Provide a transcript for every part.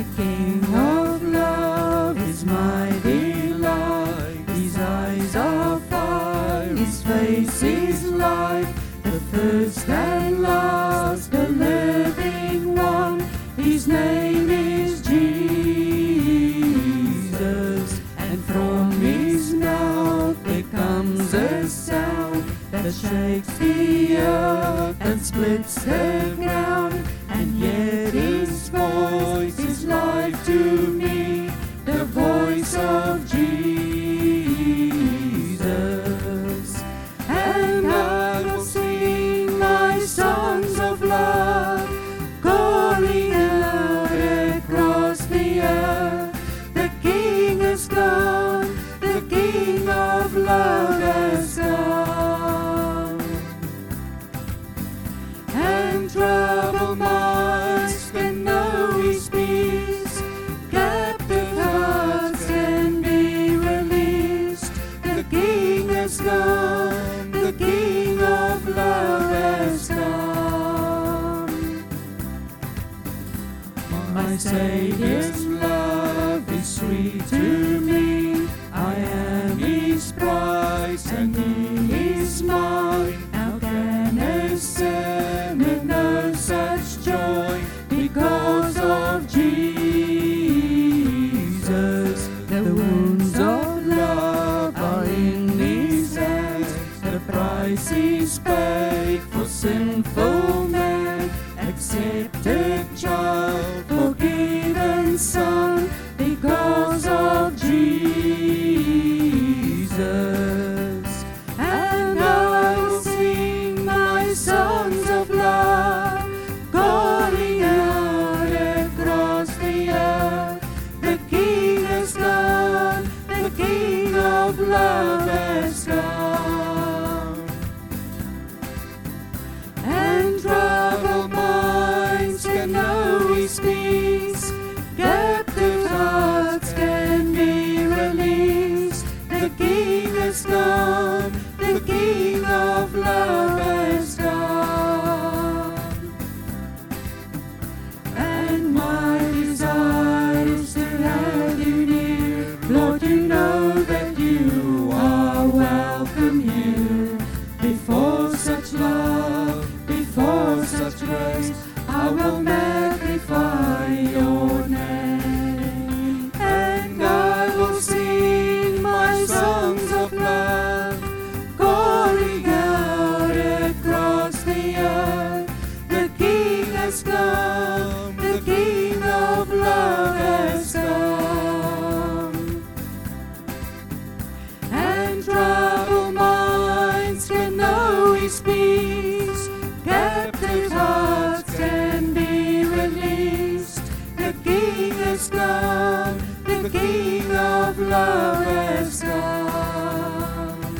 The King of love is mighty delight. His eyes are fire, his face is light. The first and last, the living one. His name is Jesus. And from his mouth there comes a sound that shakes the earth and splits the ground. troubled minds can know His peace. Captive hearts can be released. The King has come. The King of love has come. My Savior's love is sweet to me. I am His prize and Egyptian child. His hearts can be released. The King is come, the King of love has come.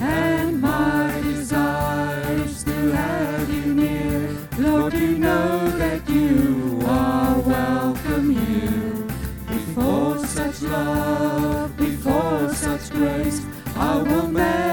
And my desire is to have you near, Lord, you know that you are welcome here. Before such love, before such grace, I will make